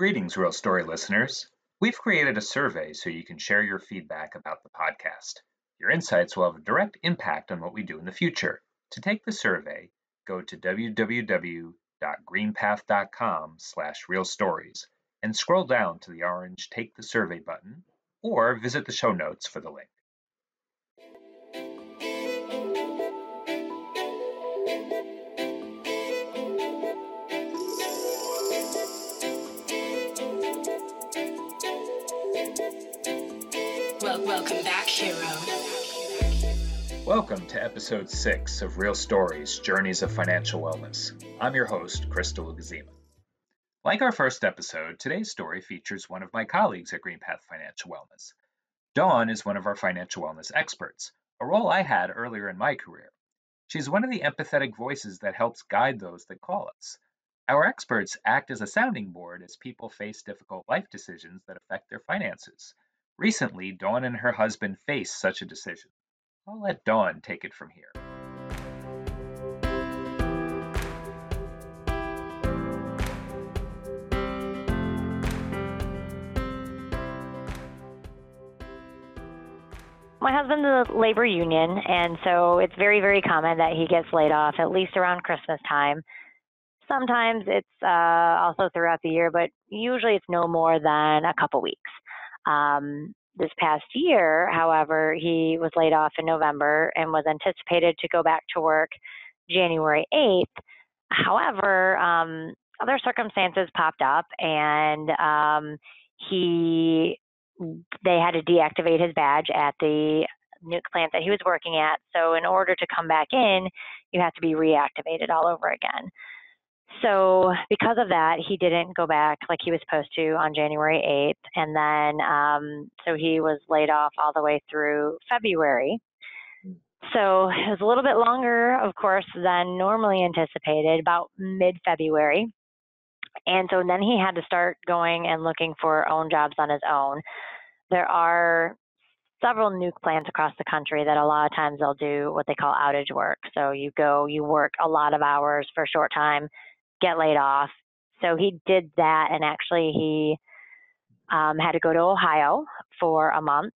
Greetings, Real Story listeners. We've created a survey so you can share your feedback about the podcast. Your insights will have a direct impact on what we do in the future. To take the survey, go to www.greenpath.com slash real stories and scroll down to the orange Take the Survey button or visit the show notes for the link. Welcome back, hero. Welcome to episode 6 of Real Stories Journeys of Financial Wellness. I'm your host, Crystal Ugazima. Like our first episode, today's story features one of my colleagues at GreenPath Financial Wellness. Dawn is one of our financial wellness experts, a role I had earlier in my career. She's one of the empathetic voices that helps guide those that call us. Our experts act as a sounding board as people face difficult life decisions that affect their finances. Recently, Dawn and her husband faced such a decision. I'll let Dawn take it from here. My husband's a labor union, and so it's very, very common that he gets laid off at least around Christmas time. Sometimes it's uh, also throughout the year, but usually it's no more than a couple weeks. Um, this past year, however, he was laid off in November and was anticipated to go back to work January 8th. However, um, other circumstances popped up, and um, he they had to deactivate his badge at the nuke plant that he was working at. So in order to come back in, you have to be reactivated all over again. So because of that, he didn't go back like he was supposed to on January 8th. And then, um, so he was laid off all the way through February. So it was a little bit longer, of course, than normally anticipated, about mid February. And so then he had to start going and looking for own jobs on his own. There are several nuke plants across the country that a lot of times they'll do what they call outage work. So you go, you work a lot of hours for a short time, get laid off. So he did that, and actually he um, had to go to Ohio for a month.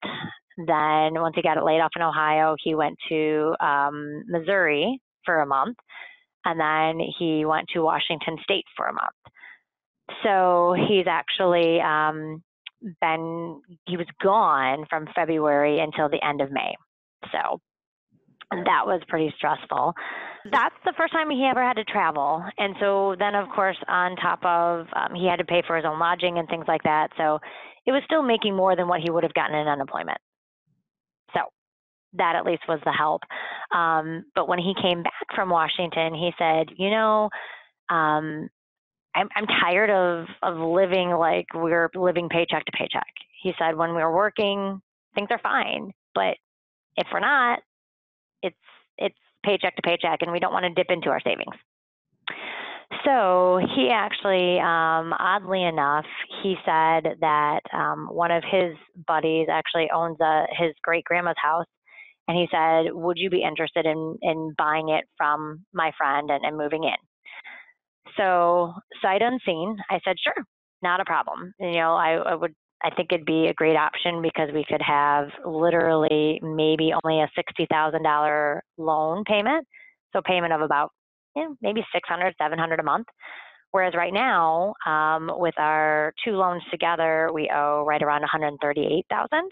Then once he got it laid off in Ohio, he went to um, Missouri for a month, and then he went to Washington State for a month. So he's actually um, been he was gone from February until the end of May. So that was pretty stressful. That's the first time he ever had to travel. And so then, of course, on top of um, he had to pay for his own lodging and things like that. So it was still making more than what he would have gotten in unemployment. So that at least was the help. Um, but when he came back from Washington, he said, you know, um, I'm, I'm tired of, of living like we're living paycheck to paycheck. He said, when we're working, things are fine. But if we're not, it's, it's paycheck to paycheck and we don't want to dip into our savings. So he actually, um, oddly enough, he said that um, one of his buddies actually owns a, his great grandma's house. And he said, Would you be interested in, in buying it from my friend and, and moving in? So, sight unseen, I said, Sure, not a problem. You know, I, I would I think it'd be a great option because we could have literally maybe only a $60,000 loan payment. So payment of about you know, maybe 600, 700 a month. Whereas right now, um, with our two loans together, we owe right around 138,000, and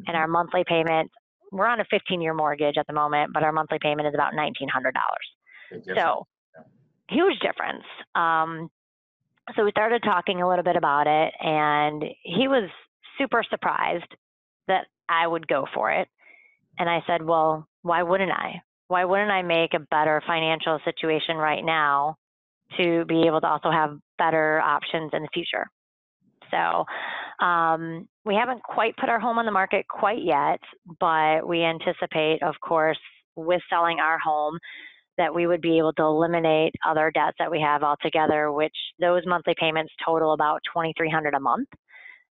Mm-hmm. our monthly payment. We're on a 15-year mortgage at the moment, but our monthly payment is about $1,900. So huge difference. Um, so we started talking a little bit about it, and he was super surprised that I would go for it. And I said, Well, why wouldn't I? Why wouldn't I make a better financial situation right now to be able to also have better options in the future? So um, we haven't quite put our home on the market quite yet, but we anticipate, of course, with selling our home, that we would be able to eliminate other debts that we have altogether, which those monthly payments total about twenty three hundred a month.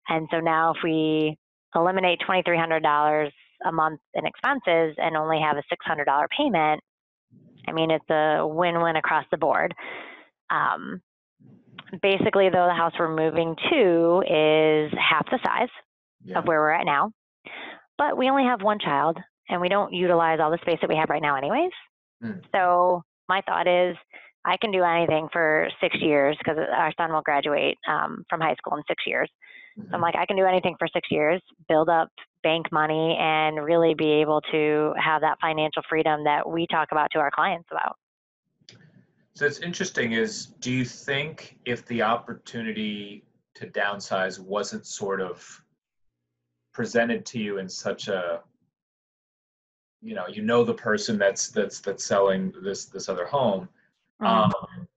And so now, if we eliminate twenty three hundred dollars a month in expenses and only have a six hundred dollar payment, I mean it's a win win across the board. Um, basically, though, the house we're moving to is half the size Yeah. of where we're at now, but we only have one child and we don't utilize all the space that we have right now, anyways. Mm. So my thought is I can do anything for six years because our son will graduate um, from high school in six years. So I'm Mhm. like, I can do anything for six years, build up bank money, and really be able to have that financial freedom that we talk about to our clients about. So it's interesting is do you think if the opportunity to downsize wasn't sort of presented to you in such a you know, you know the person that's that's that's selling this this other home, Mhm. um,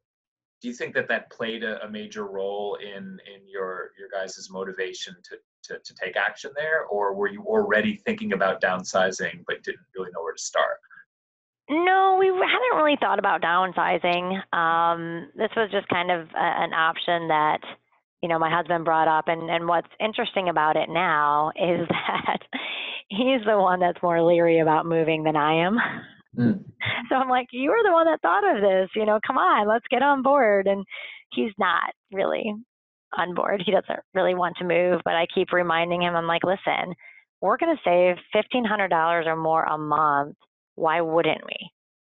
do you think that that played a, a major role in in your your guys' motivation to, to to take action there, or were you already thinking about downsizing but didn't really know where to start? No, we hadn't really thought about downsizing. Um, this was just kind of a, an option that, you know, my husband brought up. And, and what's interesting about it now is that he's the one that's more leery about moving than I am. Mm. So I'm like, you were the one that thought of this, you know, come on, let's get on board. And he's not really on board. He doesn't really want to move, but I keep reminding him, I'm like, listen, we're going to save $1,500 or more a month. Why wouldn't we?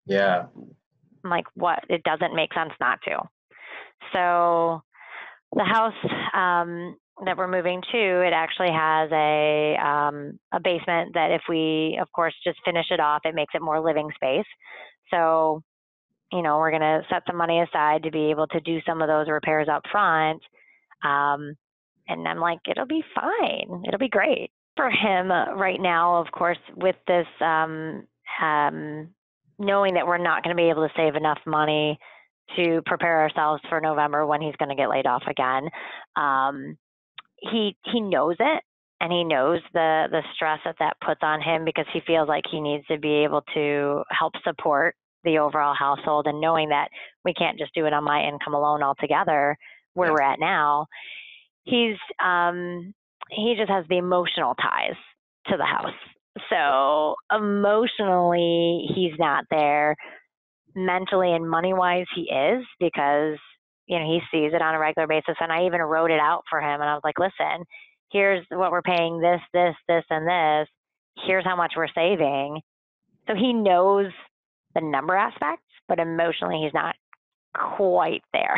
Yeah. I'm like, what? It doesn't make sense not to. So the house um, that we're moving to, it actually has a um, a basement that if we, of course, just finish it off, it makes it more living space. So, you know, we're gonna set some money aside to be able to do some of those repairs up front. Um, and I'm like, it'll be fine. It'll be great for him uh, right now. Of course, with this um, um, knowing that we're not to be able to save enough money to prepare ourselves for November when he's going to get laid off again. Um, he he knows it, and he knows the the stress that that puts on him because he feels like he needs to be able to help support the overall household, and knowing that we can't just do it on my income alone altogether, where we're at now. He's um, he just has the emotional ties to the house. So emotionally, he's not there. Mentally and money wise, he is because you know he sees it on a regular basis. And I even wrote it out for him, and I was like, "Listen, here's what we're paying this, this, this, and this. Here's how much we're saving." So he knows the number aspects, but emotionally, he's not quite there.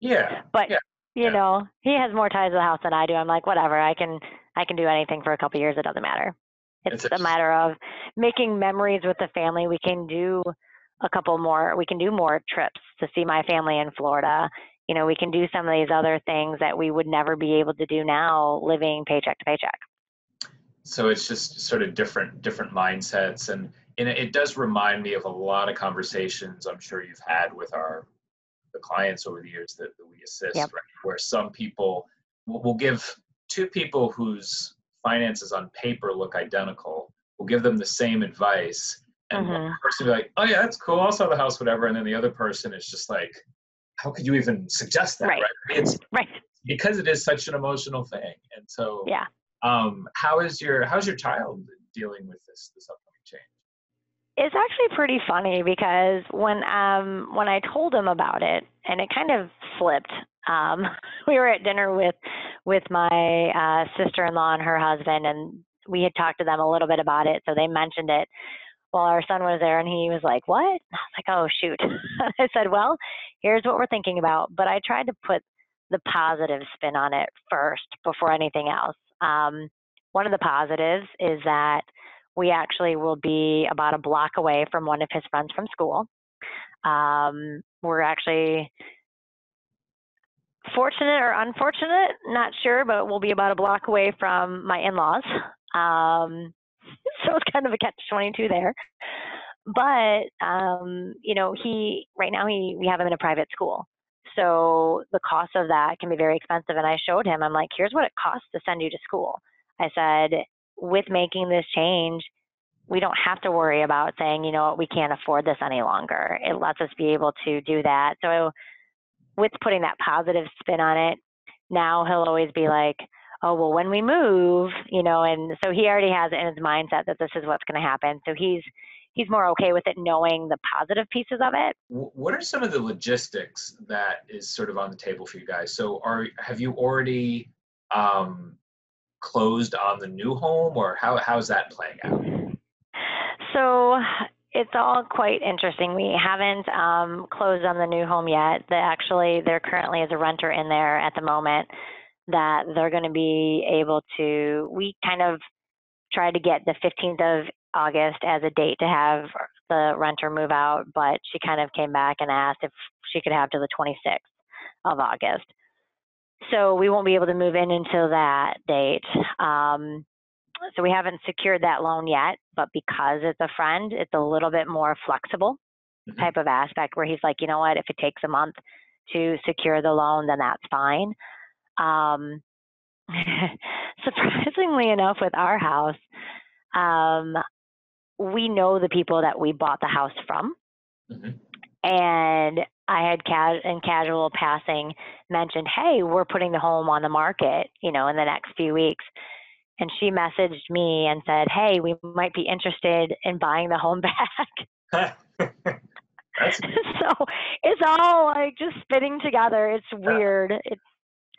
Yeah. But Yeah. you Yeah. know, he has more ties to the house than I do. I'm like, whatever, I can I can do anything for a couple years. It doesn't matter. It's It's a matter of making memories with the family. We can do a couple more. We can do more trips to see my family in Florida. You know, we can do some of these other things that we would never be able to do now, living paycheck to paycheck. so it's just sort of different different mindsets and and it does remind me of a lot of conversations i'm sure you've had with our the clients over the years that, that we assist Yep. right where some people will will give two people whose finances on paper look identical will give them the same advice and one Mhm. person be like oh yeah that's cool i'll sell the house whatever and then the other person is just like how could you even suggest that Right. right, it's Right. because it is such an emotional thing and so Yeah. um, how is your how's your child dealing with this this upcoming change? It's actually pretty funny because when um when I told him about it, and it kind of flipped. Um, we were at dinner with with my uh, sister-in-law and her husband, and we had talked to them a little bit about it. So they mentioned it while our son was there, and he was like, "What?" I was like, "Oh shoot!" I said, "Well, here's what we're thinking about." But I tried to put the positive spin on it first before anything else. Um, one of the positives is that we actually will be about a block away from one of his friends from school. Um, we're actually fortunate or unfortunate, not sure, but we'll be about a block away from my in laws. Um, so it's kind of a catch 22 there. But, um, you know, he, right now, he, we have him in a private school. So the cost of that can be very expensive. And I showed him, I'm like, here's what it costs to send you to school. I said, with making this change, we don't have to worry about saying, you know what, we can't afford this any longer. It lets us be able to do that. So, with putting that positive spin on it, now he'll always be like, oh, well, when we move, you know, and so he already has it in his mindset that this is what's going to happen. So he's he's more okay with it knowing the positive pieces of it. What are some of the logistics that is sort of on the table for you guys? So are have you already um, closed on the new home or how how's that playing out? So it's all quite interesting. We haven't um, closed on the new home yet. The, actually, there currently is a renter in there at the moment that they're going to be able to. We kind of tried to get the 15th of August as a date to have the renter move out, but she kind of came back and asked if she could have to the 26th of August. So we won't be able to move in until that date. Um, so we haven't secured that loan yet, but because it's a friend, it's a little bit more flexible mm-hmm. type of aspect where he's like, you know what, if it takes a month to secure the loan, then that's fine. Um, surprisingly enough, with our house, um, we know the people that we bought the house from. Mm-hmm. And I had ca- in casual passing mentioned, hey, we're putting the home on the market, you know, in the next few weeks. And she messaged me and said, hey, we might be interested in buying the home back. so it's all like just fitting together. It's weird. It's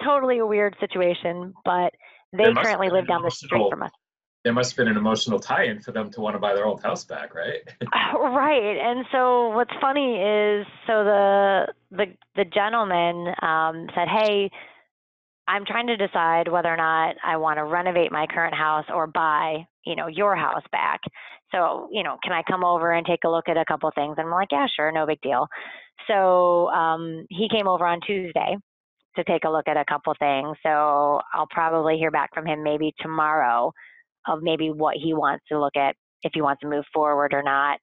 totally a weird situation, but they currently live down the street from us there must have been an emotional tie-in for them to want to buy their old house back, right? right. And so what's funny is so the the the gentleman um, said, "Hey, I'm trying to decide whether or not I want to renovate my current house or buy, you know, your house back. So, you know, can I come over and take a look at a couple things?" And I'm like, "Yeah, sure, no big deal." So um, he came over on Tuesday to take a look at a couple things. So I'll probably hear back from him maybe tomorrow of maybe what he wants to look at if he wants to move forward or not.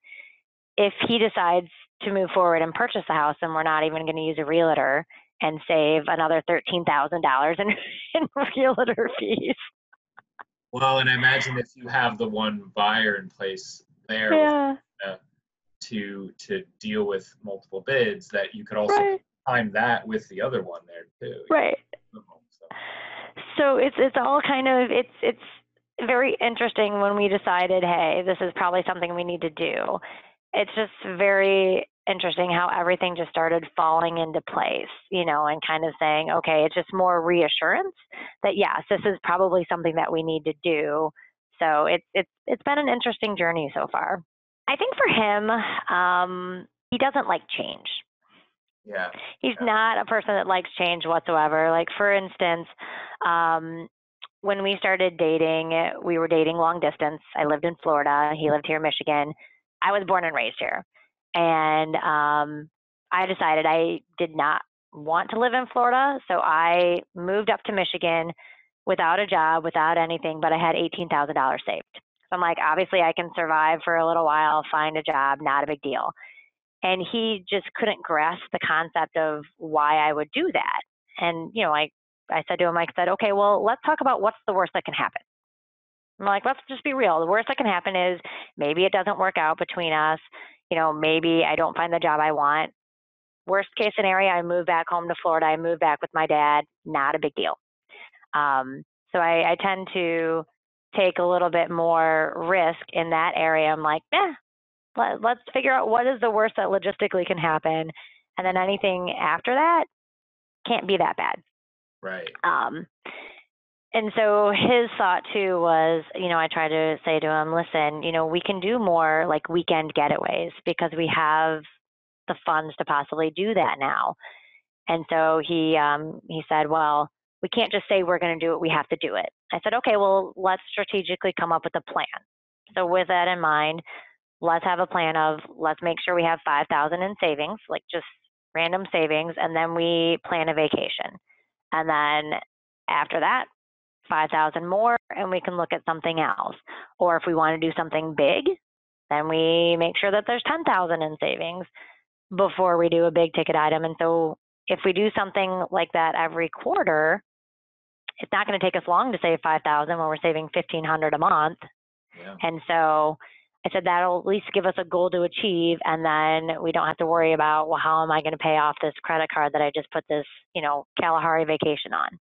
If he decides to move forward and purchase the house, and we're not even going to use a realtor and save another thirteen thousand dollars in in realtor fees. Well, and I imagine if you have the one buyer in place there yeah. uh, to to deal with multiple bids, that you could also right. Time that with the other one there too. Right. So. so it's it's all kind of it's it's very interesting when we decided, hey, this is probably something we need to do. It's just very interesting how everything just started falling into place, you know, and kind of saying, okay, it's just more reassurance that yes, this is probably something that we need to do. So it's it's it's been an interesting journey so far. I think for him, um, he doesn't like change. Yeah. He's yeah. not a person that likes change whatsoever. Like for instance, um, when we started dating, we were dating long distance. I lived in Florida. He lived here in Michigan. I was born and raised here. And um, I decided I did not want to live in Florida. So I moved up to Michigan without a job, without anything, but I had $18,000 saved. So I'm like, obviously, I can survive for a little while, find a job, not a big deal. And he just couldn't grasp the concept of why I would do that. And, you know, I I said to him, I said, okay, well, let's talk about what's the worst that can happen. I'm like, let's just be real. The worst that can happen is maybe it doesn't work out between us. You know, maybe I don't find the job I want. Worst case scenario, I move back home to Florida. I move back with my dad. Not a big deal. Um, so I, I tend to take a little bit more risk in that area. I'm like, eh, let, let's figure out what is the worst that logistically can happen. And then anything after that can't be that bad. Right. Um, and so his thought too was, you know, I tried to say to him, listen, you know, we can do more like weekend getaways because we have the funds to possibly do that now. And so he um, he said, well, we can't just say we're going to do it; we have to do it. I said, okay, well, let's strategically come up with a plan. So with that in mind, let's have a plan of let's make sure we have five thousand in savings, like just random savings, and then we plan a vacation. And then after that, 5,000 more and we can look at something else. Or if we want to do something big, then we make sure that there's 10,000 in savings before we do a big ticket item. And so if we do something like that every quarter, it's not going to take us long to save 5,000 when we're saving 1,500 a month. Yeah. And so I said that'll at least give us a goal to achieve, and then we don't have to worry about well, how am I going to pay off this credit card that I just put this, you know, Kalahari vacation on.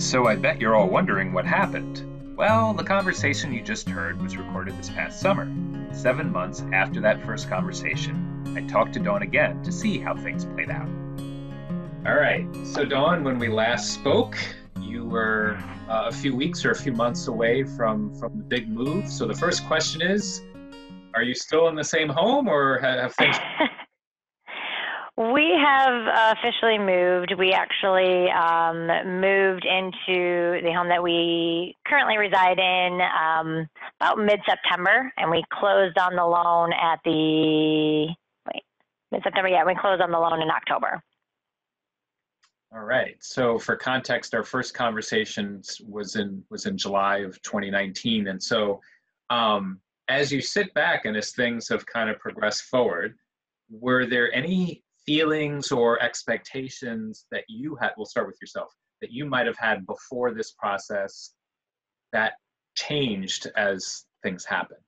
So I bet you're all wondering what happened. Well, the conversation you just heard was recorded this past summer. Seven months after that first conversation, I talked to Dawn again to see how things played out. All right, so Dawn, when we last spoke, you were uh, a few weeks or a few months away from from the big move. So the first question is, are you still in the same home, or have have things? we have officially moved. We actually um, moved into the home that we currently reside in um, about mid-September, and we closed on the loan at the wait mid-September. Yeah, we closed on the loan in October. All right. So for context, our first conversation was in was in July of 2019, and so um, as you sit back and as things have kind of progressed forward, were there any feelings or expectations that you had? We'll start with yourself that you might have had before this process that changed as things happened.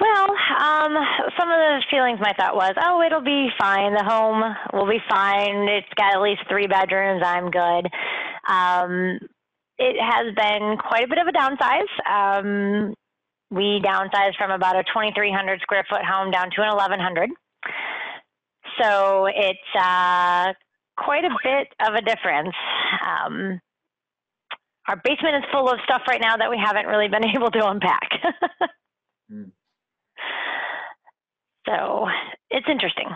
Well, um, some of the feelings my thought was, oh, it'll be fine. The home will be fine. It's got at least three bedrooms. I'm good. Um, it has been quite a bit of a downsize. Um, we downsized from about a 2,300 square foot home down to an 1,100. So it's uh, quite a bit of a difference. Um, our basement is full of stuff right now that we haven't really been able to unpack. mm. So it's interesting.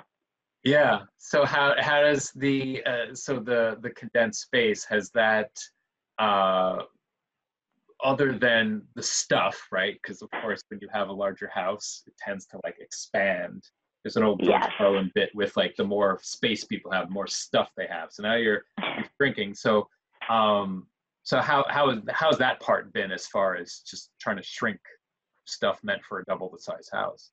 Yeah. So how how does the uh, so the the condensed space has that uh, other than the stuff, right? Because of course, when you have a larger house, it tends to like expand. There's an old Brooks yes. bit with like the more space people have, the more stuff they have. So now you're, you're shrinking. So um, so how how is how's that part been as far as just trying to shrink stuff meant for a double the size house?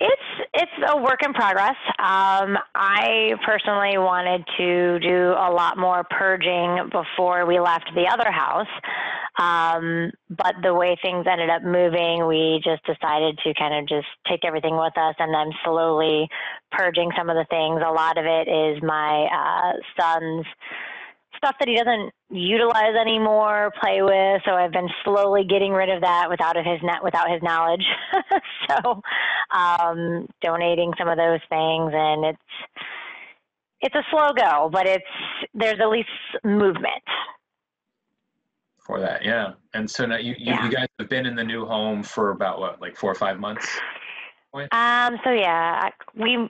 It's it's a work in progress. Um, I personally wanted to do a lot more purging before we left the other house, um, but the way things ended up moving, we just decided to kind of just take everything with us, and then slowly purging some of the things. A lot of it is my uh, son's stuff that he doesn't utilize anymore, play with. So I've been slowly getting rid of that without his net without his knowledge. so um, donating some of those things, and it's it's a slow go, but it's there's at least movement for that. Yeah, and so now you you, yeah. you guys have been in the new home for about what, like four or five months? Um. So yeah, we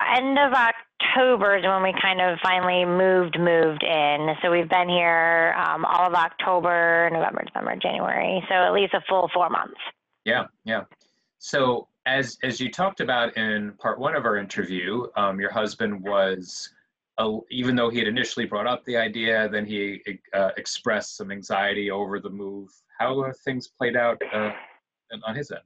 end of October is when we kind of finally moved moved in. So we've been here um, all of October, November, December, January. So at least a full four months. Yeah, yeah. So as as you talked about in part one of our interview, um, your husband was. Uh, even though he had initially brought up the idea, then he uh, expressed some anxiety over the move. How have things played out uh, on his end?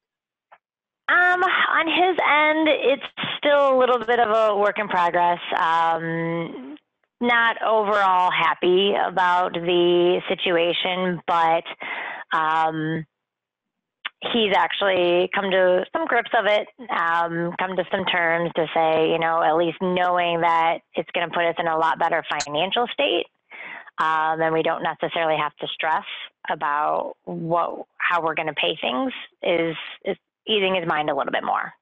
Um, on his end, it's still a little bit of a work in progress. Um, not overall happy about the situation, but um, he's actually come to some grips of it, um, come to some terms to say, you know, at least knowing that it's going to put us in a lot better financial state. Um, and we don't necessarily have to stress about what how we're going to pay things is is easing his mind a little bit more.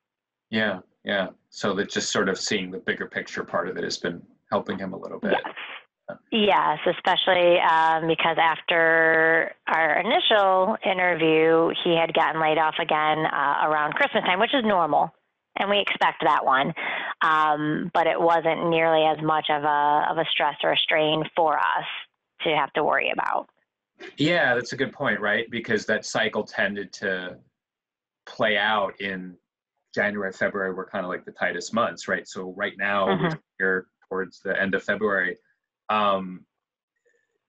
Yeah, yeah. So that just sort of seeing the bigger picture part of it has been helping him a little bit. Yes. Yes, especially um, because after our initial interview, he had gotten laid off again uh, around Christmas time, which is normal, and we expect that one. Um, but it wasn't nearly as much of a of a stress or a strain for us to have to worry about. Yeah, that's a good point, right? Because that cycle tended to play out in January, February were kind of like the tightest months, right? So right now mm-hmm. we're towards the end of February. Um,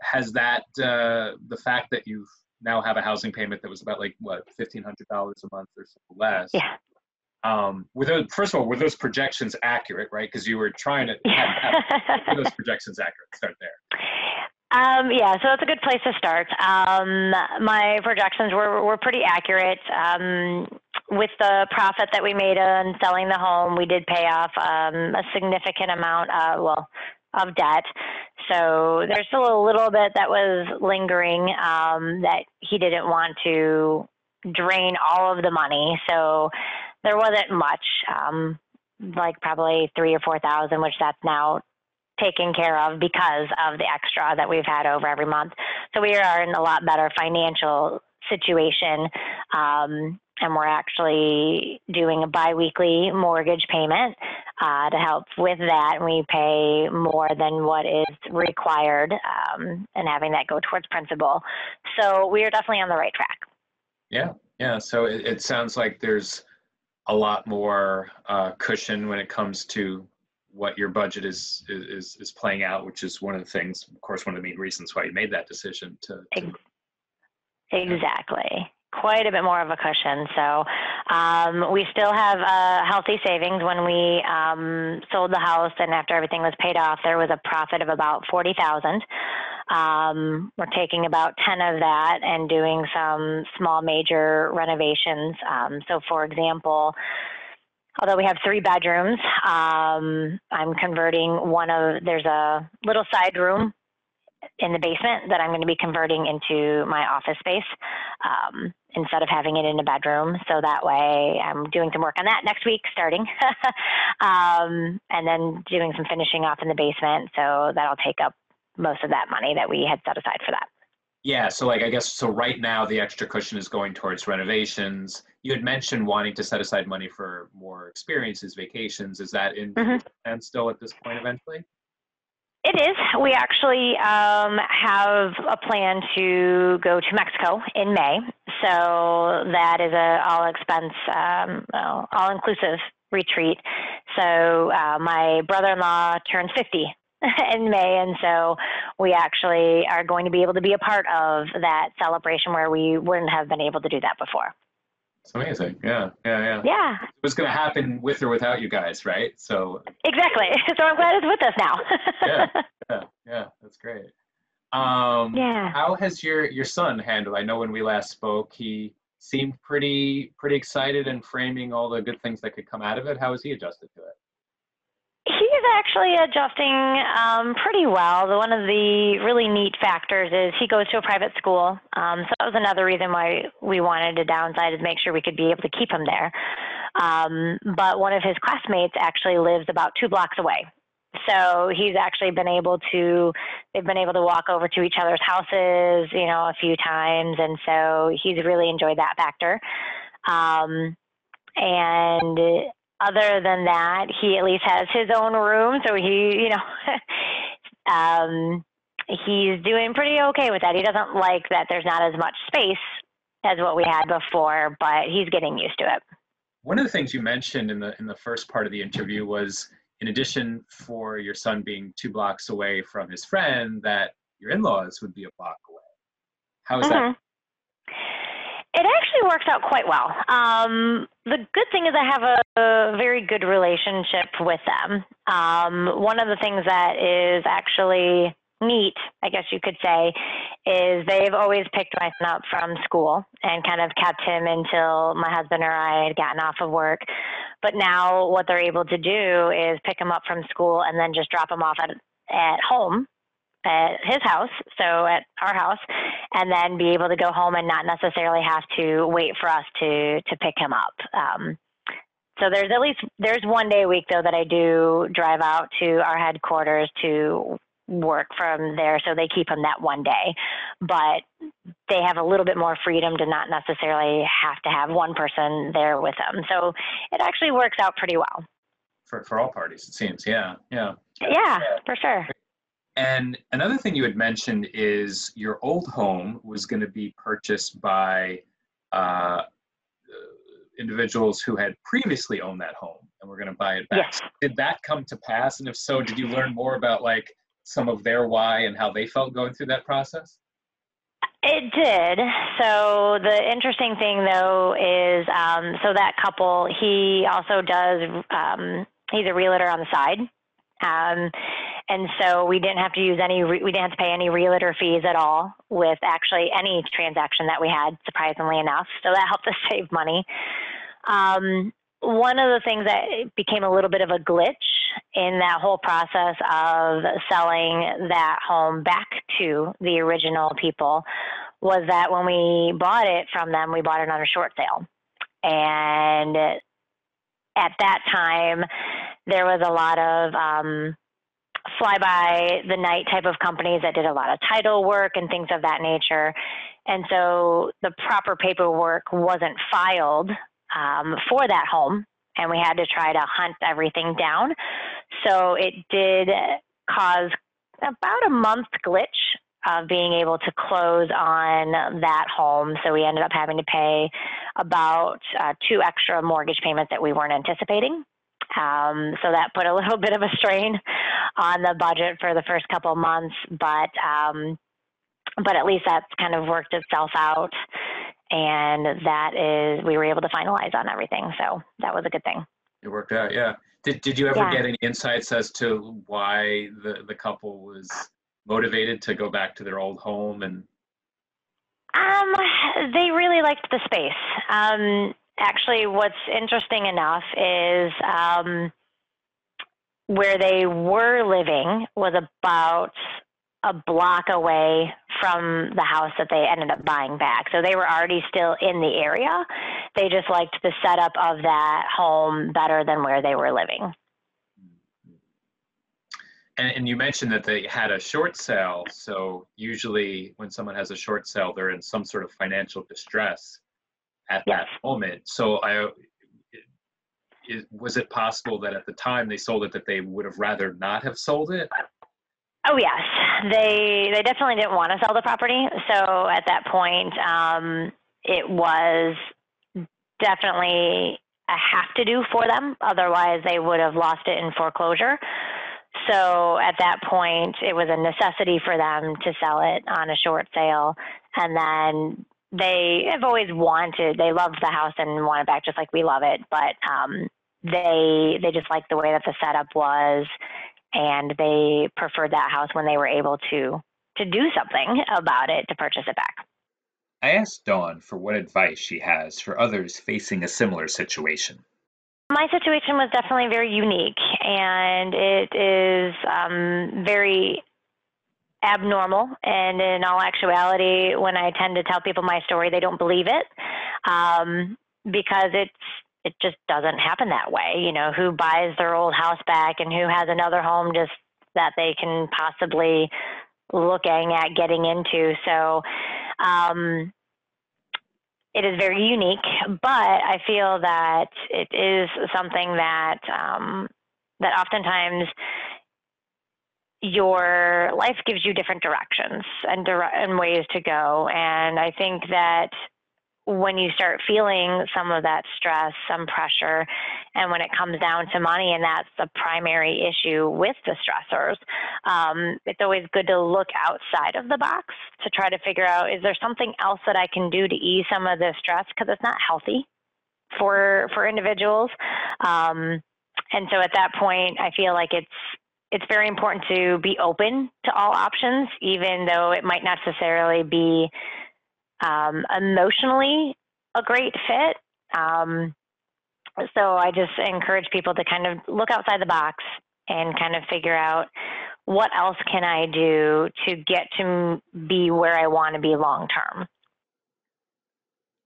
has that uh, the fact that you now have a housing payment that was about like what fifteen hundred dollars a month or so less? Yeah. Um, were those first of all were those projections accurate, right? Because you were trying to have, have those projections accurate. Start there. Um, yeah, so it's a good place to start. Um, my projections were, were pretty accurate. Um, with the profit that we made on selling the home, we did pay off um, a significant amount, of, well, of debt. so there's still a little bit that was lingering um, that he didn't want to drain all of the money. So there wasn't much, um, like probably three or four thousand, which that's now taken care of because of the extra that we've had over every month. So we are in a lot better financial situation. Um, and we're actually doing a biweekly mortgage payment uh, to help with that. And we pay more than what is required um, and having that go towards principal. So we are definitely on the right track. Yeah, yeah. So it, it sounds like there's a lot more uh, cushion when it comes to what your budget is, is is playing out, which is one of the things, of course, one of the main reasons why you made that decision to. to exactly. Quite a bit more of a cushion. So um, we still have uh, healthy savings. When we um, sold the house and after everything was paid off, there was a profit of about forty thousand. Um, we're taking about 10 of that and doing some small major renovations. Um, so, for example, although we have three bedrooms, um, I'm converting one of, there's a little side room in the basement that I'm going to be converting into my office space um, instead of having it in a bedroom. So that way I'm doing some work on that next week starting um, and then doing some finishing off in the basement. So that'll take up most of that money that we had set aside for that. Yeah, so like I guess so right now the extra cushion is going towards renovations. You had mentioned wanting to set aside money for more experiences, vacations. Is that in mm-hmm. and still at this point eventually? It is. We actually um, have a plan to go to Mexico in May. So that is a all expense, um, all inclusive retreat. So uh, my brother-in-law turns 50 in May, and so we actually are going to be able to be a part of that celebration where we wouldn't have been able to do that before. It's amazing. Yeah, yeah, yeah. Yeah. It was going to happen with or without you guys, right? So exactly. So I'm glad it's with us now. yeah, yeah, yeah. That's great. Um, yeah. How has your your son handled? I know when we last spoke, he seemed pretty pretty excited and framing all the good things that could come out of it. How has he adjusted to it? He's actually adjusting um, pretty well. The, one of the really neat factors is he goes to a private school. Um, so that was another reason why we wanted to downsize is make sure we could be able to keep him there. Um, but one of his classmates actually lives about two blocks away. So he's actually been able to, they've been able to walk over to each other's houses, you know, a few times. And so he's really enjoyed that factor. Um, and other than that, he at least has his own room, so he, you know, um, he's doing pretty okay with that. He doesn't like that there's not as much space as what we had before, but he's getting used to it. One of the things you mentioned in the in the first part of the interview was, in addition for your son being two blocks away from his friend, that your in-laws would be a block away. How is mm-hmm. that it actually works out quite well. Um, the good thing is I have a, a very good relationship with them. Um, one of the things that is actually neat, I guess you could say, is they've always picked my son up from school and kind of kept him until my husband or I had gotten off of work. But now what they're able to do is pick him up from school and then just drop him off at at home at his house, so at our house, and then be able to go home and not necessarily have to wait for us to to pick him up. Um, so there's at least there's one day a week though that I do drive out to our headquarters to work from there, so they keep him that one day, but they have a little bit more freedom to not necessarily have to have one person there with them. So it actually works out pretty well. For, for all parties, it seems. Yeah, yeah. Yeah, for sure. And another thing you had mentioned is your old home was going to be purchased by uh, individuals who had previously owned that home and were going to buy it back. Yes. Did that come to pass? And if so, did you learn more about like some of their why and how they felt going through that process? It did. So the interesting thing though is, um, so that couple, he also does, um, he's a realtor on the side. Um, and so we didn't have to use any, we didn't have to pay any realtor fees at all with actually any transaction that we had, surprisingly enough. So that helped us save money. Um, one of the things that became a little bit of a glitch in that whole process of selling that home back to the original people was that when we bought it from them, we bought it on a short sale. And at that time, there was a lot of um, fly by the night type of companies that did a lot of title work and things of that nature. And so the proper paperwork wasn't filed um, for that home, and we had to try to hunt everything down. So it did cause about a month glitch of being able to close on that home. So we ended up having to pay about uh, two extra mortgage payments that we weren't anticipating. Um, so that put a little bit of a strain on the budget for the first couple months, but um, but at least that's kind of worked itself out, and that is we were able to finalize on everything. So that was a good thing. It worked out, yeah. Did Did you ever yeah. get any insights as to why the the couple was motivated to go back to their old home and? Um, they really liked the space. Um, actually, what's interesting enough is um, where they were living was about a block away from the house that they ended up buying back. So they were already still in the area. They just liked the setup of that home better than where they were living. And, and you mentioned that they had a short sale. So usually, when someone has a short sale, they're in some sort of financial distress at yes. that moment. So I it, was it possible that at the time they sold it that they would have rather not have sold it? Oh yes, they they definitely didn't want to sell the property. So at that point, um, it was definitely a have to do for them. Otherwise, they would have lost it in foreclosure. So at that point, it was a necessity for them to sell it on a short sale. And then they have always wanted, they loved the house and want it back just like we love it. But um, they they just liked the way that the setup was, and they preferred that house when they were able to to do something about it to purchase it back. I asked Dawn for what advice she has for others facing a similar situation. My situation was definitely very unique, and it is um, very abnormal. And in all actuality, when I tend to tell people my story, they don't believe it um, because it's it just doesn't happen that way. You know, who buys their old house back and who has another home just that they can possibly looking at getting into. So um, it is very unique, but I feel that it is something that um, that oftentimes your life gives you different directions and, dire- and ways to go. And I think that when you start feeling some of that stress, some pressure, and when it comes down to money, and that's the primary issue with the stressors, um, it's always good to look outside of the box to try to figure out is there something else that I can do to ease some of the stress because it's not healthy for for individuals. Um, and so at that point, I feel like it's it's very important to be open to all options, even though it might not necessarily be um, emotionally a great fit. Um, so I just encourage people to kind of look outside the box and kind of figure out what else can I do to get to be where I want to be long term.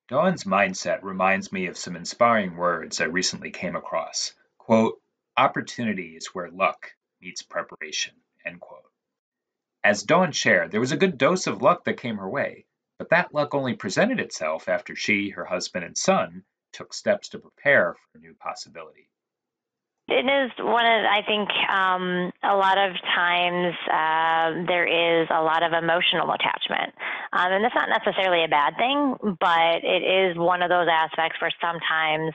Dawn's mindset reminds me of some inspiring words I recently came across. Quote, opportunity is where luck meets preparation, end quote. As Dawn shared, there was a good dose of luck that came her way, but that luck only presented itself after she, her husband, and son took steps to prepare for a new possibility. It is one of, I think, um, a lot of times uh, there is a lot of emotional attachment. Um, and that's not necessarily a bad thing, but it is one of those aspects where sometimes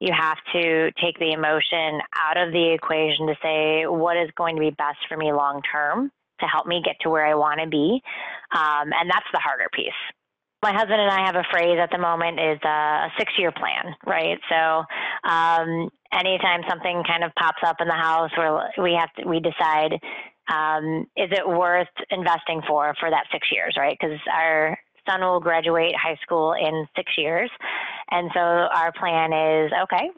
you have to take the emotion out of the equation to say, what is going to be best for me long term? to help me get to where I want to be. Um, and that's the harder piece. My husband and I have a phrase at the moment is a six year plan, right? So um, anytime something kind of pops up in the house where we have to, we decide, um, is it worth investing for for that six years, right? Because our son will graduate high school in six years. And so our plan is okay,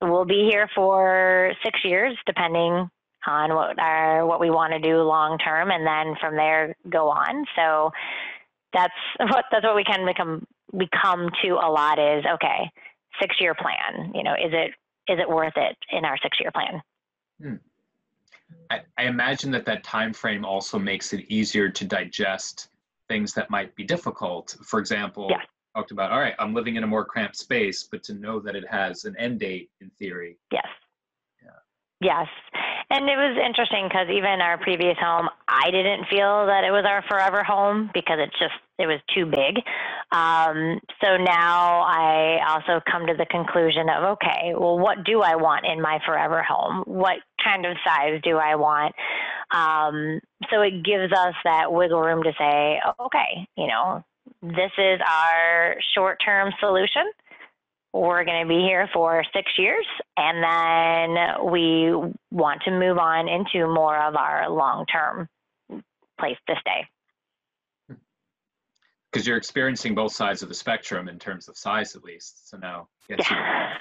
we'll be here for six years, depending on what our what we want to do long term, and then from there go on. So that's what that's what we can become we come to a lot is okay, six year plan. You know, is it is it worth it in our six year plan? Hmm. I, I imagine that that time frame also makes it easier to digest things that might be difficult. For example, yeah. talked about all right, I'm living in a more cramped space, but to know that it has an end date in theory. Yes. Yeah. Yes. And it was interesting because even our previous home, I didn't feel that it was our forever home because it's just it was too big. Um, so now I also come to the conclusion of okay, well, what do I want in my forever home? What kind of size do I want? Um, so it gives us that wiggle room to say, okay, you know, this is our short term solution we're going to be here for six years and then we want to move on into more of our long term place to stay. Because you're experiencing both sides of the spectrum in terms of size, at least. So now, yeah.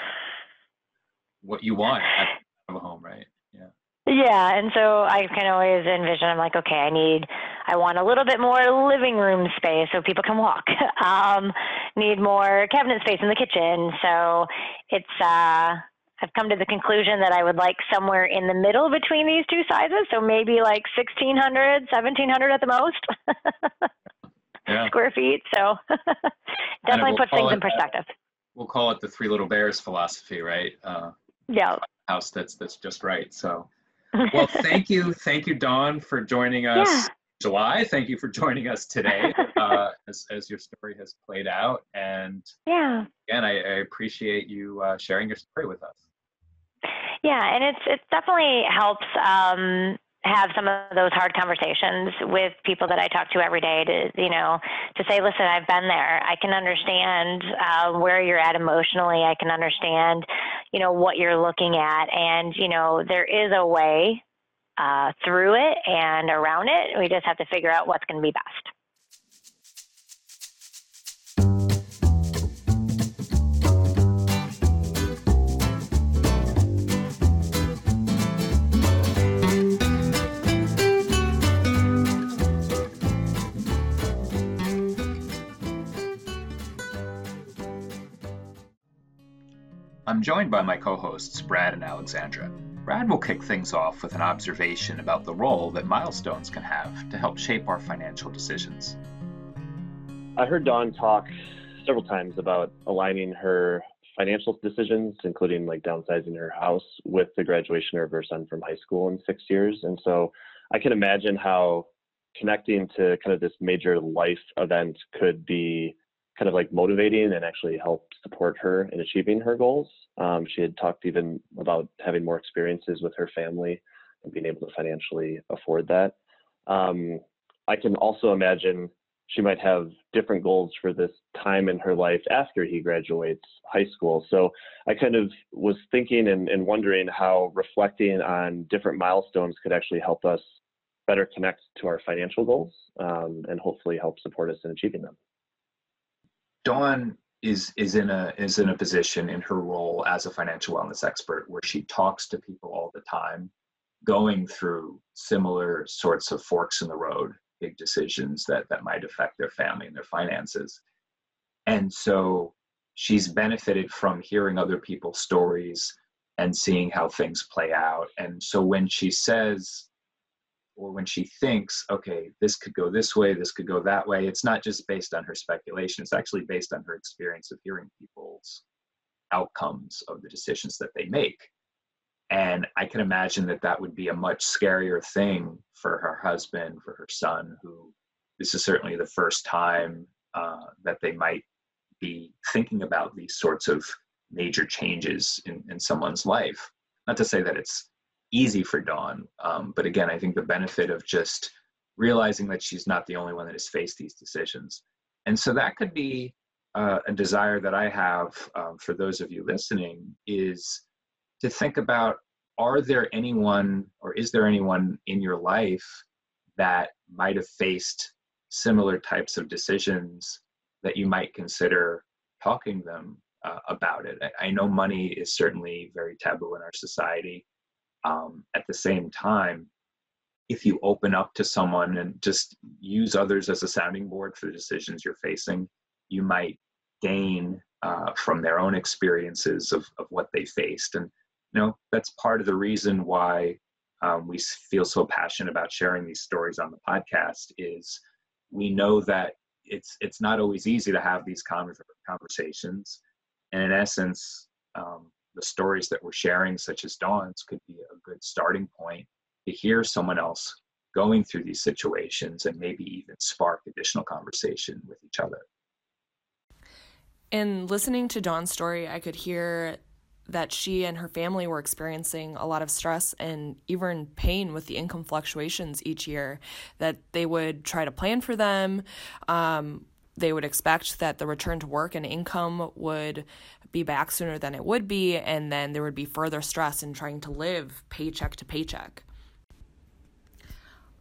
what you want out of a home, right? Yeah. Yeah, and so I can always envision. I'm like, okay, I need, I want a little bit more living room space so people can walk. um, need more cabinet space in the kitchen. So it's, uh, I've come to the conclusion that I would like somewhere in the middle between these two sizes. So maybe like 1600, 1700 at the most yeah. square feet. So definitely we'll puts things in perspective. we'll call it the three little bears philosophy, right? Uh, yeah. House that's that's just right. So well, thank you, thank you, Dawn, for joining us. Yeah. July. Thank you for joining us today uh, as, as your story has played out. And yeah, again, I, I appreciate you uh, sharing your story with us. Yeah, and it's it definitely helps um, have some of those hard conversations with people that I talk to every day to, you know, to say, listen, I've been there. I can understand uh, where you're at emotionally. I can understand, you know, what you're looking at. And, you know, there is a way uh, through it and around it. We just have to figure out what's going to be best. I'm joined by my co hosts, Brad and Alexandra. Brad will kick things off with an observation about the role that milestones can have to help shape our financial decisions. I heard Dawn talk several times about aligning her financial decisions, including like downsizing her house, with the graduation of her son from high school in six years. And so I can imagine how connecting to kind of this major life event could be kind of like motivating and actually helped support her in achieving her goals. Um, she had talked even about having more experiences with her family and being able to financially afford that. Um, I can also imagine she might have different goals for this time in her life after he graduates high school. So I kind of was thinking and, and wondering how reflecting on different milestones could actually help us better connect to our financial goals um, and hopefully help support us in achieving them. Dawn is is in a is in a position in her role as a financial wellness expert where she talks to people all the time going through similar sorts of forks in the road big decisions that that might affect their family and their finances. And so she's benefited from hearing other people's stories and seeing how things play out. And so when she says or when she thinks, okay, this could go this way, this could go that way, it's not just based on her speculation, it's actually based on her experience of hearing people's outcomes of the decisions that they make. And I can imagine that that would be a much scarier thing for her husband, for her son, who this is certainly the first time uh, that they might be thinking about these sorts of major changes in, in someone's life. Not to say that it's easy for Dawn. Um, but again, I think the benefit of just realizing that she's not the only one that has faced these decisions. And so that could be uh, a desire that I have um, for those of you listening is to think about are there anyone or is there anyone in your life that might have faced similar types of decisions that you might consider talking them uh, about it. I, I, know money is certainly very taboo in our society. Um, at the same time, if you open up to someone and just use others as a sounding board for the decisions you're facing, you might gain uh, from their own experiences of, of what they faced. And, you know, that's part of the reason why um, we feel so passionate about sharing these stories on the podcast is we know that it's it's not always easy to have these conversations and in essence um, the stories that we're sharing such as dawn's could be a good starting point to hear someone else going through these situations and maybe even spark additional conversation with each other in listening to dawn's story i could hear that she and her family were experiencing a lot of stress and even pain with the income fluctuations each year, that they would try to plan for them. Um, they would expect that the return to work and income would be back sooner than it would be, and then there would be further stress in trying to live paycheck to paycheck.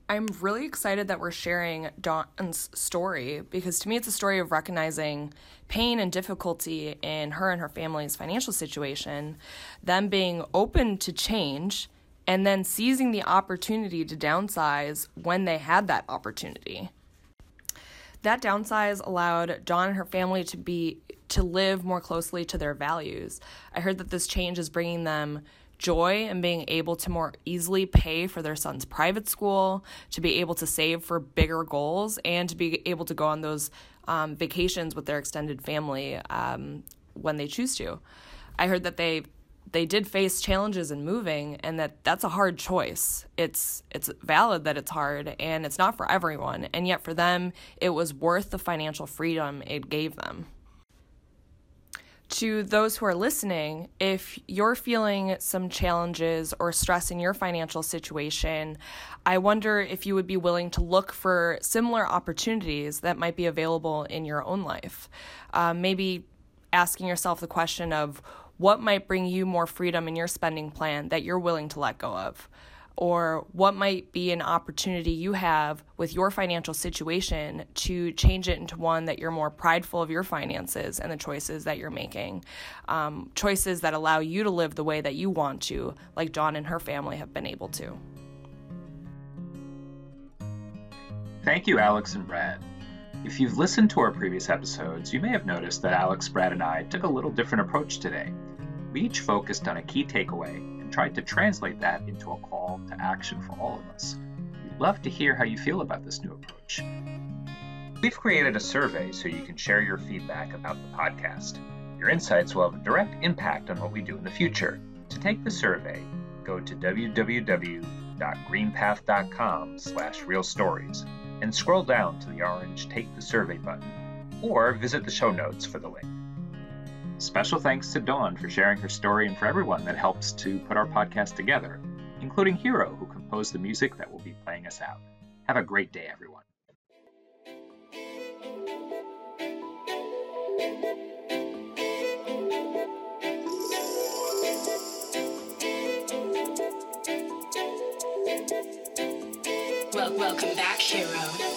I'm really excited that we're sharing Dawn's story because to me it's a story of recognizing pain and difficulty in her and her family's financial situation, them being open to change, and then seizing the opportunity to downsize when they had that opportunity. That downsize allowed Dawn and her family to be to live more closely to their values. I heard that this change is bringing them joy and being able to more easily pay for their son's private school, to be able to save for bigger goals, and to be able to go on those um, vacations with their extended family um, when they choose to. I heard that they they did face challenges in moving and that that's a hard choice. It's it's valid that it's hard and it's not for everyone and yet for them it was worth the financial freedom it gave them to those who are listening, if you're feeling some challenges or stress in your financial situation, I wonder if you would be willing to look for similar opportunities that might be available in your own life. Uh, maybe asking yourself the question of what might bring you more freedom in your spending plan that you're willing to let go of or what might be an opportunity you have with your financial situation to change it into one that you're more prideful of your finances and the choices that you're making. Um, choices that allow you to live the way that you want to, like Dawn and her family have been able to. Thank you, Alex and Brad. If you've listened to our previous episodes, you may have noticed that Alex, Brad, and I took a little different approach today. We each focused on a key takeaway and tried to translate that into a call to action for all of us. We'd love to hear how you feel about this new approach. We've created a survey so you can share your feedback about the podcast. Your insights will have a direct impact on what we do in the future. To take the survey, go to www.greenpath.com slash and scroll down to the orange Take the Survey button, or visit the show notes for the link. Special thanks to Dawn for sharing her story and for everyone that helps to put our podcast together, including Hero, who composed the music that will be playing us out. Have a great day, everyone. Welcome back, Hero.